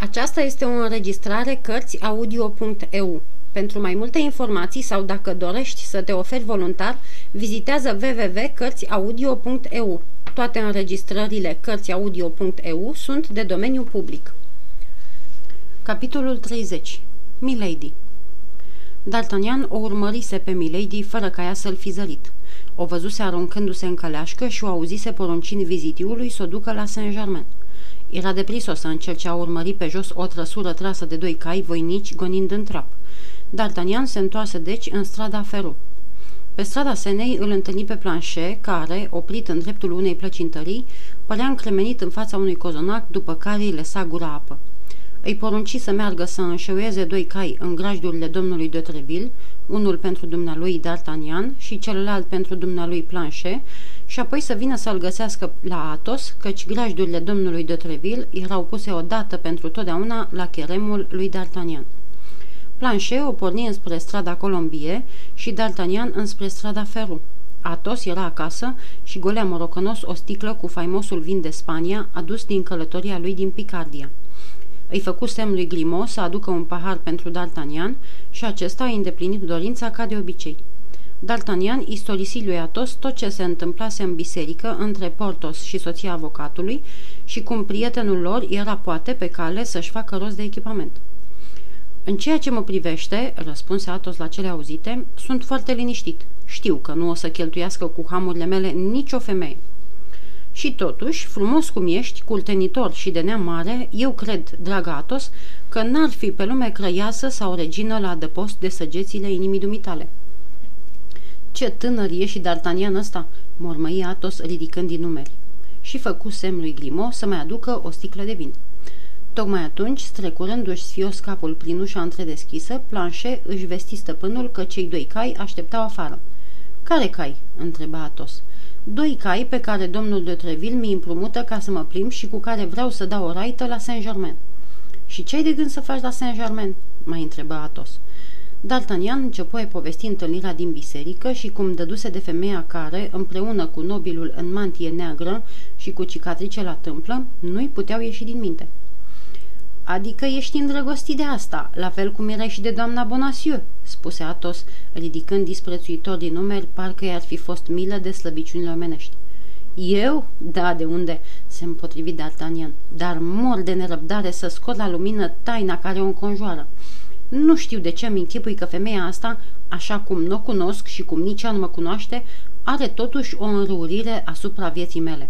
Aceasta este o înregistrare Cărțiaudio.eu. Pentru mai multe informații sau dacă dorești să te oferi voluntar, vizitează www.cărțiaudio.eu. Toate înregistrările Cărțiaudio.eu sunt de domeniu public. Capitolul 30. Milady D'Artagnan o urmărise pe Milady fără ca ea să-l fi zărit. O văzuse aruncându-se în căleașcă și o auzise poruncind vizitiului să o ducă la Saint-Germain. Era deprisos să încerce a urmări pe jos o trăsură trasă de doi cai voinici gonind în trap. D'Artagnan se întoarse deci în strada Feru. Pe strada Senei îl întâlni pe Planchet, care, oprit în dreptul unei plăcintării, părea încremenit în fața unui cozonac după care îi lăsa gura apă. Îi porunci să meargă să înșeuieze doi cai în grajdurile domnului de Treville, unul pentru dumnealui D'Artagnan și celălalt pentru dumnealui Planchet, și apoi să vină să-l găsească la Atos, căci grajdurile domnului de Treville erau puse odată pentru totdeauna la cheremul lui D'Artagnan. Planchet o porni înspre strada Colombie și D'Artagnan înspre strada Feru. Atos era acasă și golea morocănos o sticlă cu faimosul vin de Spania adus din călătoria lui din Picardia. Îi făcu semn lui Grimo să aducă un pahar pentru D'Artagnan și acesta a îndeplinit dorința ca de obicei. D'Artagnan istorisi lui Atos tot ce se întâmplase în biserică între Portos și soția avocatului și cum prietenul lor era poate pe cale să-și facă rost de echipament. În ceea ce mă privește, răspunse Atos la cele auzite, sunt foarte liniștit. Știu că nu o să cheltuiască cu hamurile mele nicio femeie. Și totuși, frumos cum ești, cultenitor și de neam mare, eu cred, dragă Atos, că n-ar fi pe lume crăiasă sau regină la adăpost de săgețile inimii dumitale. Ce tânăr e și D'Artagnan ăsta!" mormăi Atos ridicând din numeri. Și făcu semn lui Grimo să mai aducă o sticlă de vin. Tocmai atunci, strecurându-și sfios capul prin ușa întredeschisă, Planchet își vesti stăpânul că cei doi cai așteptau afară. Care cai?" întreba Atos. Doi cai pe care domnul de Treville mi împrumută ca să mă plimb și cu care vreau să dau o raită la Saint-Germain." Și ce ai de gând să faci la Saint-Germain?" mai întrebă Atos. D'Artagnan începu a povesti întâlnirea din biserică și cum dăduse de femeia care, împreună cu nobilul în mantie neagră și cu cicatrice la tâmplă, nu-i puteau ieși din minte. Adică ești îndrăgostit de asta, la fel cum erai și de doamna Bonacieux, spuse Atos, ridicând disprețuitor din numeri, parcă i-ar fi fost milă de slăbiciunile omenești. Eu? Da, de unde? se împotrivi D'Artagnan, dar mor de nerăbdare să scot la lumină taina care o înconjoară. Nu știu de ce îmi închipui că femeia asta, așa cum nu o cunosc și cum nici ea nu mă cunoaște, are totuși o înrăurire asupra vieții mele.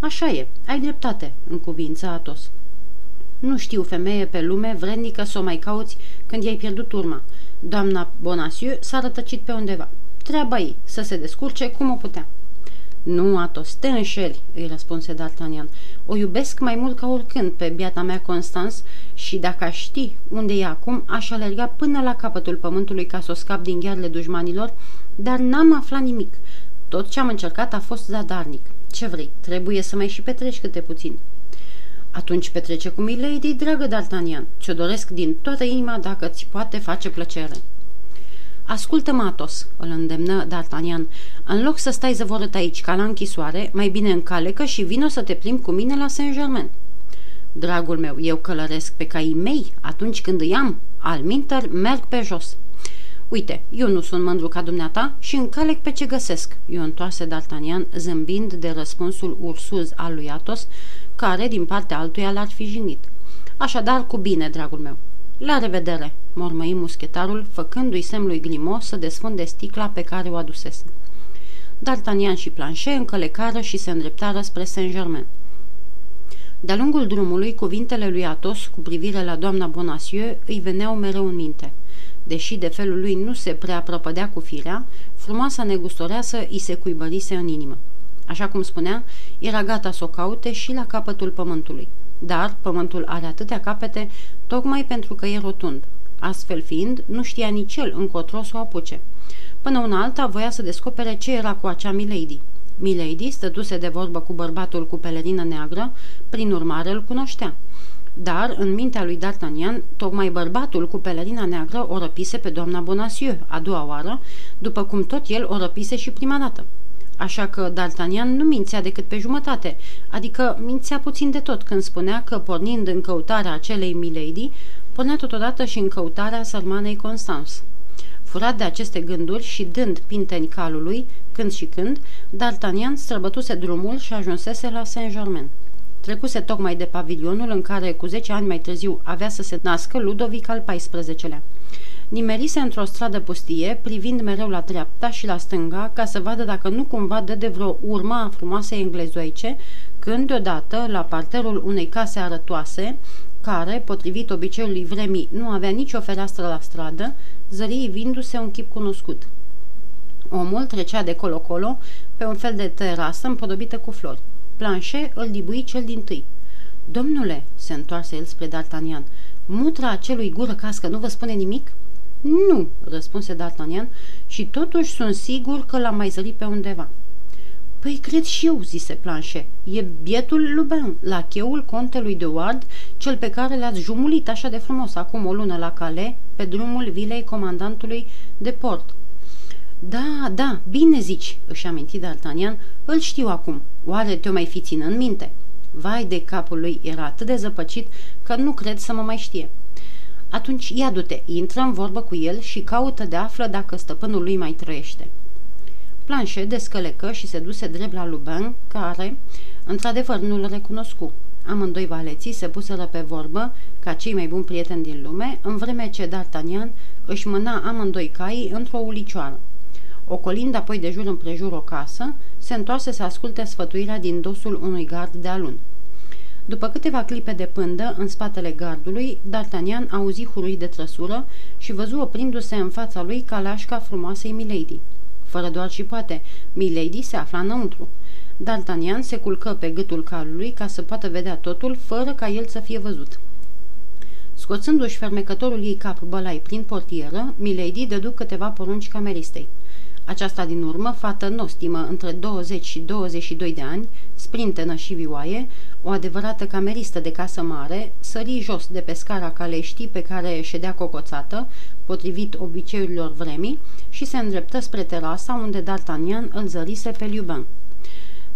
Așa e, ai dreptate, în cuvință Atos. Nu știu femeie pe lume vrednică să o mai cauți când i-ai pierdut urma. Doamna Bonacieux s-a rătăcit pe undeva. Treaba ei, să se descurce cum o putea. Nu, Atos, te înșeli, îi răspunse D'Artagnan. O iubesc mai mult ca oricând pe biata mea Constans și dacă aș ști unde e acum, aș alerga până la capătul pământului ca să o scap din ghearele dușmanilor, dar n-am aflat nimic. Tot ce am încercat a fost zadarnic. Ce vrei, trebuie să mai și petreci câte puțin. Atunci petrece cu Milady, dragă D'Artagnan. Ce-o doresc din toată inima dacă ți poate face plăcere. Ascultă-mă, Atos, îl îndemnă D'Artagnan. În loc să stai zăvorât aici ca la închisoare, mai bine încalecă și vină să te plimbi cu mine la Saint-Germain. Dragul meu, eu călăresc pe caii mei atunci când îi am. Al minter, merg pe jos. Uite, eu nu sunt mândru ca dumneata și încalec pe ce găsesc, eu întoarse D'Artagnan, zâmbind de răspunsul ursuz al lui Atos, care, din partea altuia, l-ar fi jignit. Așadar, cu bine, dragul meu. La revedere, mormăi muschetarul, făcându-i semn lui Glimos să desfunde sticla pe care o adusese. D'Artagnan și Planchet încălecară și se îndreptară spre Saint-Germain. De-a lungul drumului, cuvintele lui Atos cu privire la doamna Bonacieux îi veneau mereu în minte. Deși de felul lui nu se prea prăpădea cu firea, frumoasa negustoreasă îi se cuibărise în inimă. Așa cum spunea, era gata să o caute și la capătul pământului. Dar pământul are atâtea capete tocmai pentru că e rotund. Astfel fiind, nu știa nici el încotro să o apuce. Până una alta voia să descopere ce era cu acea Milady. Milady stătuse de vorbă cu bărbatul cu pelerină neagră, prin urmare îl cunoștea. Dar, în mintea lui D'Artagnan, tocmai bărbatul cu pelerina neagră o răpise pe doamna Bonacieux, a doua oară, după cum tot el o răpise și prima dată. Așa că D'Artagnan nu mințea decât pe jumătate, adică mințea puțin de tot când spunea că, pornind în căutarea acelei Milady, pornea totodată și în căutarea sărmanei Constance. Furat de aceste gânduri și dând pinteni calului, când și când, D'Artagnan străbătuse drumul și ajunsese la Saint-Germain. Trecuse tocmai de pavilionul în care, cu 10 ani mai târziu, avea să se nască Ludovic al XIV-lea. Nimerise într-o stradă pustie, privind mereu la dreapta și la stânga, ca să vadă dacă nu cumva dă de vreo urmă a frumoasei englezoice, când deodată, la parterul unei case arătoase, care, potrivit obiceiului vremii, nu avea nicio fereastră la stradă, zării vindu-se un chip cunoscut. Omul trecea de colo-colo pe un fel de terasă împodobită cu flori. Planchet îl dibui cel din tâi. Domnule, se întoarse el spre D'Artagnan, mutra acelui gură cască nu vă spune nimic?" Nu," răspunse D'Artagnan, și totuși sunt sigur că l-am mai zărit pe undeva." Păi cred și eu," zise Planchet. E bietul Lubin, la cheul contelui de Ward, cel pe care l-ați jumulit așa de frumos acum o lună la cale, pe drumul vilei comandantului de port." Da, da, bine zici," își aminti D'Artagnan, îl știu acum. Oare te-o mai fi ținând minte?" Vai de capul lui, era atât de zăpăcit că nu cred să mă mai știe. Atunci ia du-te, intră în vorbă cu el și caută de află dacă stăpânul lui mai trăiește. Planchet descălecă și se duse drept la Lubin, care, într-adevăr, nu-l recunoscu. Amândoi valeții se puseră pe vorbă, ca cei mai buni prieteni din lume, în vreme ce D'Artagnan își mâna amândoi caii într-o ulicioară. Ocolind apoi de jur împrejur o casă, se întoarse să asculte sfătuirea din dosul unui gard de alun. După câteva clipe de pândă în spatele gardului, D'Artagnan auzi hurui de trăsură și văzu oprindu-se în fața lui calașca frumoasei Milady. Fără doar și poate, Milady se afla înăuntru. D'Artagnan se culcă pe gâtul calului ca să poată vedea totul fără ca el să fie văzut. Scoțându-și fermecătorul ei cap bălai prin portieră, Milady dădu câteva porunci cameristei. Aceasta din urmă, fată nostimă între 20 și 22 de ani, sprintenă și vioaie, o adevărată cameristă de casă mare, sări jos de pe scara caleștii pe care ședea cocoțată, potrivit obiceiurilor vremii, și se îndreptă spre terasa unde D'Artagnan îl zărise pe Lubin.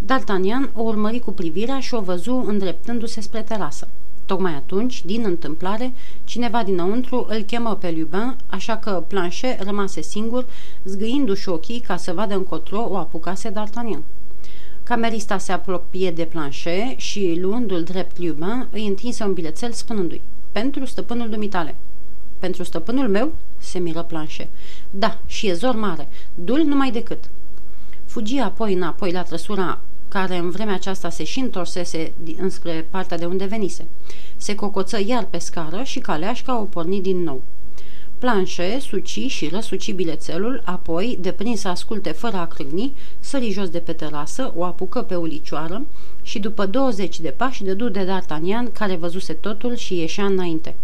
D'Artagnan o urmări cu privirea și o văzu îndreptându-se spre terasă. Tocmai atunci, din întâmplare, cineva dinăuntru îl chemă pe Lubin, așa că Planchet rămase singur, zgâindu-și ochii ca să vadă încotro o apucase D'Artagnan. Camerista se apropie de Planchet și, luându-l drept Lubin, îi întinse un bilețel spunându-i Pentru stăpânul dumitale. Pentru stăpânul meu?" se miră Planchet. Da, și e zor mare. Dul numai decât." Fugi apoi înapoi la trăsura care în vremea aceasta se și întorsese înspre partea de unde venise. Se cocoță iar pe scară și caleașca o porni din nou. Planșe, suci și răsuci bilețelul, apoi, deprins să asculte fără a crâgni, sări jos de pe terasă, o apucă pe ulicioară și după 20 de pași dădu de D'Artagnan, care văzuse totul și ieșea înainte.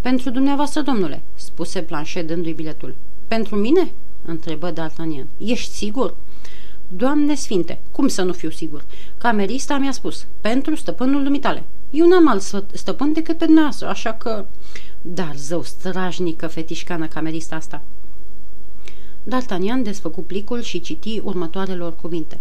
Pentru dumneavoastră, domnule," spuse Planșe dându-i biletul. Pentru mine?" întrebă D'Artagnan. Ești sigur?" Doamne sfinte, cum să nu fiu sigur? Camerista mi-a spus, pentru stăpânul dumitale. Eu n-am alt stăpân decât pe dumneavoastră, așa că... Dar zău strajnică fetișcană camerista asta. D'Artagnan desfăcu plicul și citi următoarelor cuvinte.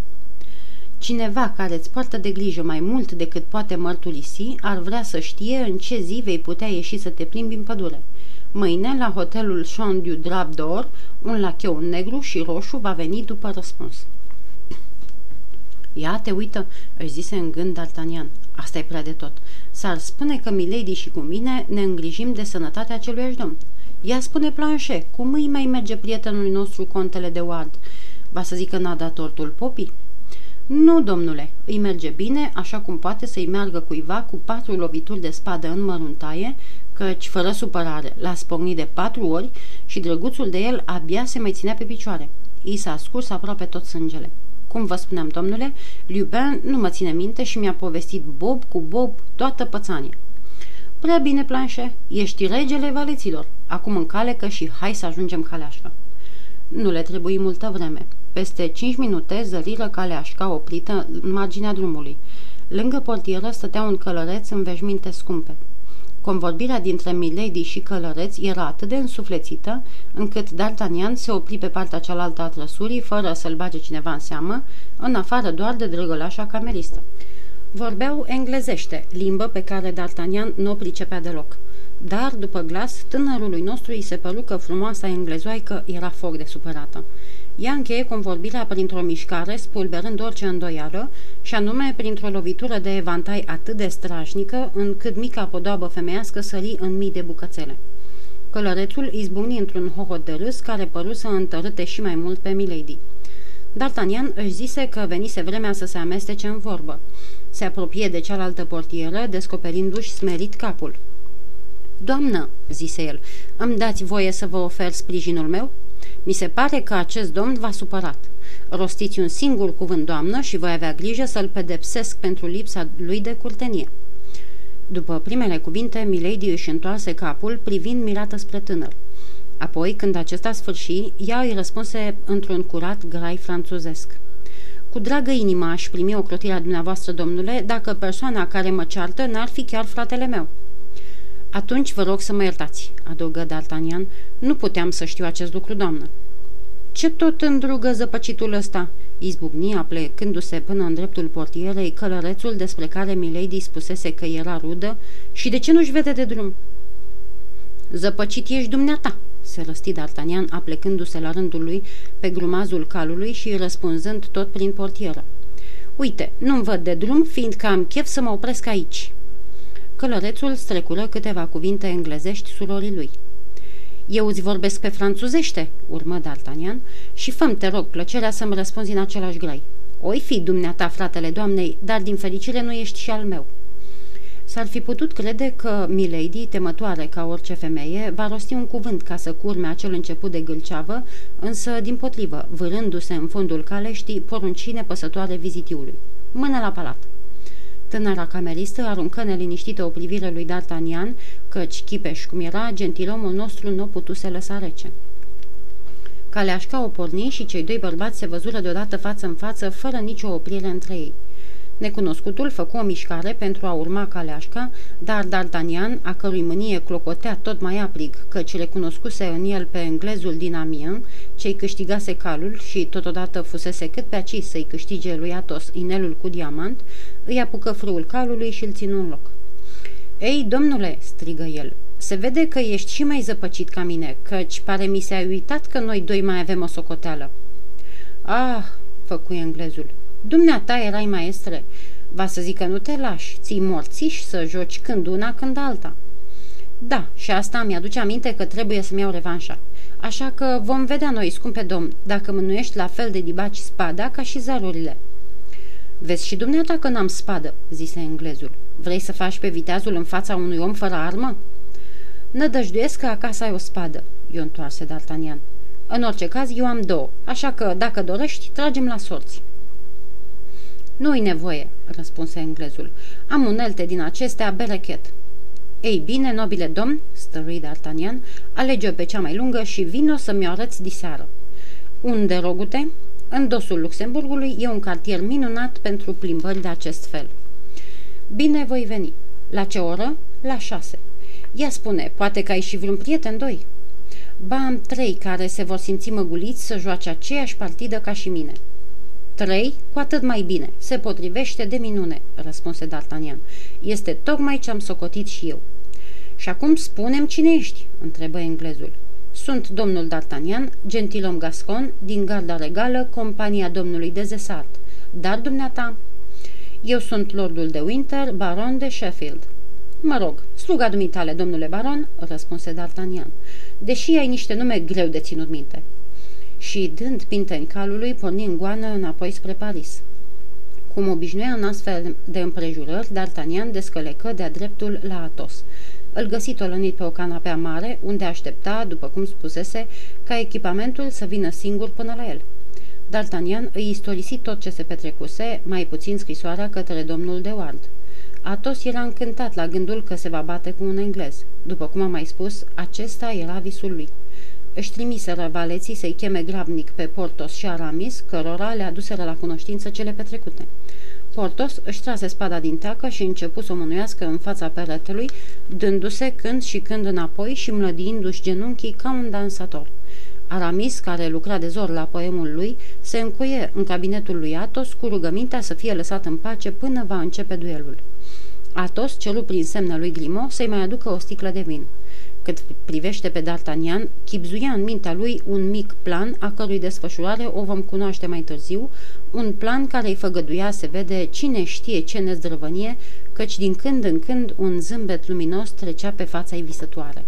Cineva care îți poartă de grijă mai mult decât poate mărturisi ar vrea să știe în ce zi vei putea ieși să te plimbi în pădure. Mâine, la hotelul Champ du Drap d'Or, un lacheu negru și roșu va veni după răspuns. Ia te uită, își zise în gând D'Artagnan. asta e prea de tot. S-ar spune că Milady și cu mine ne îngrijim de sănătatea acelui domn. Ea spune Planchet, cum îi mai merge prietenul nostru contele de Ward? Va să zică n-a dat tortul popii? Nu, domnule, îi merge bine, așa cum poate să-i meargă cuiva cu patru lovituri de spadă în măruntaie, căci, fără supărare, l-a spornit de patru ori și drăguțul de el abia se mai ținea pe picioare. I s-a scurs aproape tot sângele. Cum vă spuneam, domnule, Lubin nu mă ține minte și mi-a povestit Bob cu Bob toată pățania. Prea bine, Planșe, ești regele valeților. Acum în calecă și hai să ajungem caleașcă. Nu le trebuie multă vreme. Peste cinci minute zăriră caleașca oprită în marginea drumului. Lângă portieră stătea un călăreț în veșminte scumpe. Convorbirea dintre Milady și călăreț era atât de însuflețită, încât D'Artagnan se opri pe partea cealaltă a trăsurii, fără să-l bage cineva în seamă, în afară doar de drăgălașa cameristă. Vorbeau englezește, limbă pe care D'Artagnan nu o pricepea deloc. Dar, după glas, tânărului nostru îi se păru că frumoasa englezoaică era foc de supărată. Ea încheie convorbirea printr-o mișcare, spulberând orice îndoială, și anume printr-o lovitură de evantai atât de strașnică, încât mica podoabă femeiască sări în mii de bucățele. Călărețul izbucni într-un hohot de râs care păru să întărâte și mai mult pe Milady. D'Artagnan își zise că venise vremea să se amestece în vorbă. Se apropie de cealaltă portieră, descoperindu-și smerit capul. Doamnă, zise el, îmi dați voie să vă ofer sprijinul meu?" Mi se pare că acest domn v-a supărat. Rostiți un singur cuvânt, doamnă, și voi avea grijă să-l pedepsesc pentru lipsa lui de curtenie." După primele cuvinte, Milady își întoarse capul, privind mirată spre tânăr. Apoi, când acesta sfârși, ea îi răspunse într-un curat grai franțuzesc. Cu dragă inimă aș primi o crotire a dumneavoastră, domnule, dacă persoana care mă ceartă n-ar fi chiar fratele meu." Atunci vă rog să mă iertați," adăugă D'Artagnan. Nu puteam să știu acest lucru, doamnă." Ce tot îndrugă zăpăcitul ăsta?" izbucni aplecându-se până în dreptul portierei călărețul despre care Milady spusese că era rudă și de ce nu-și vede de drum?" Zăpăcit ești dumneata," se răsti D'Artagnan aplecându-se la rândul lui pe grumazul calului și răspunzând tot prin portieră. Uite, nu-mi văd de drum, fiindcă am chef să mă opresc aici." Călărețul strecură câteva cuvinte englezești surorii lui. Eu îți vorbesc pe franțuzește, urmă D'Artagnan, și făm te rog, plăcerea să-mi răspunzi în același grai. Oi fi dumneata, fratele doamnei, dar din fericire nu ești și al meu. S-ar fi putut crede că Milady, temătoare ca orice femeie, va rosti un cuvânt ca să curme acel început de gâlceavă, însă, din potrivă, vârându-se în fundul caleștii, porunci nepăsătoare vizitiului. Mână la palat. Tânăra cameristă aruncă neliniștită o privire lui D'Artagnan, căci, chipeș cum era, gentilomul nostru nu putuse lăsa rece. Caleașca o porni și cei doi bărbați se văzură deodată față în față, fără nicio oprire între ei. Necunoscutul făcu o mișcare pentru a urma caleașca, dar D'Artagnan, a cărui mânie clocotea tot mai aprig, căci recunoscuse în el pe englezul din Amiens, ce-i câștigase calul și totodată fusese cât pe aci să-i câștige lui Atos inelul cu diamant, îi apucă frâul calului și îl ținu în loc. Ei, domnule!" strigă el, se vede că ești și mai zăpăcit ca mine, căci pare mi se-a uitat că noi doi mai avem o socoteală." Ah!" făcu englezul, Dumneata erai maestre. Va să zic că nu te lași, ții morțiși să joci când una, când alta. Da, și asta mi-aduce aminte că trebuie să-mi iau revanșa. Așa că vom vedea noi, scumpe domn, dacă mânuiești la fel de dibaci spada ca și zarurile. Vezi și dumneata că n-am spadă, zise englezul. Vrei să faci pe viteazul în fața unui om fără armă? Nădăjduiesc că acasă ai o spadă, i-o întoarse D'Artagnan. În orice caz, eu am două, așa că, dacă dorești, tragem la sorți. Nu-i nevoie, răspunse englezul. Am unelte din acestea berechet. Ei bine, nobile domn, stărui D'Artagnan, alege-o pe cea mai lungă și vino să-mi o arăți diseară. Unde, rogute? În dosul Luxemburgului e un cartier minunat pentru plimbări de acest fel. Bine voi veni. La ce oră? La șase. Ia spune, poate că ai și vreun prieten doi? Ba, am trei care se vor simți măguliți să joace aceeași partidă ca și mine. Trei, cu atât mai bine. Se potrivește de minune, răspunse D'Artagnan. Este tocmai ce am socotit și eu. Și acum spunem cine ești, întrebă englezul. Sunt domnul D'Artagnan, gentilom gascon, din garda regală, compania domnului de Zesart. Dar dumneata... Eu sunt lordul de Winter, baron de Sheffield. Mă rog, sluga dumitale, domnule baron, răspunse D'Artagnan, deși ai niște nume greu de ținut minte și, dând pinteni calului, porni în goană înapoi spre Paris. Cum obișnuia în astfel de împrejurări, D'Artagnan descălecă de-a dreptul la Atos. Îl găsi tolănit pe o canapea mare, unde aștepta, după cum spusese, ca echipamentul să vină singur până la el. D'Artagnan îi istorisi tot ce se petrecuse, mai puțin scrisoarea către domnul de Ward. Atos era încântat la gândul că se va bate cu un englez. După cum am mai spus, acesta era visul lui. Își trimiseră valeții să-i cheme grabnic pe Portos și Aramis, cărora le aduseră la cunoștință cele petrecute. Portos își trase spada din teacă și începu să o mânuiască în fața peretelui, dându-se când și când înapoi și mlădiindu-și genunchii ca un dansator. Aramis, care lucra de zor la poemul lui, se încuie în cabinetul lui Atos cu rugămintea să fie lăsat în pace până va începe duelul. Atos ceru prin semnă lui Grimo să-i mai aducă o sticlă de vin. Cât privește pe D'Artagnan, chipzuia în mintea lui un mic plan, a cărui desfășurare o vom cunoaște mai târziu, un plan care îi făgăduia să vede cine știe ce nezdrăvănie, căci din când în când un zâmbet luminos trecea pe fața ei visătoare.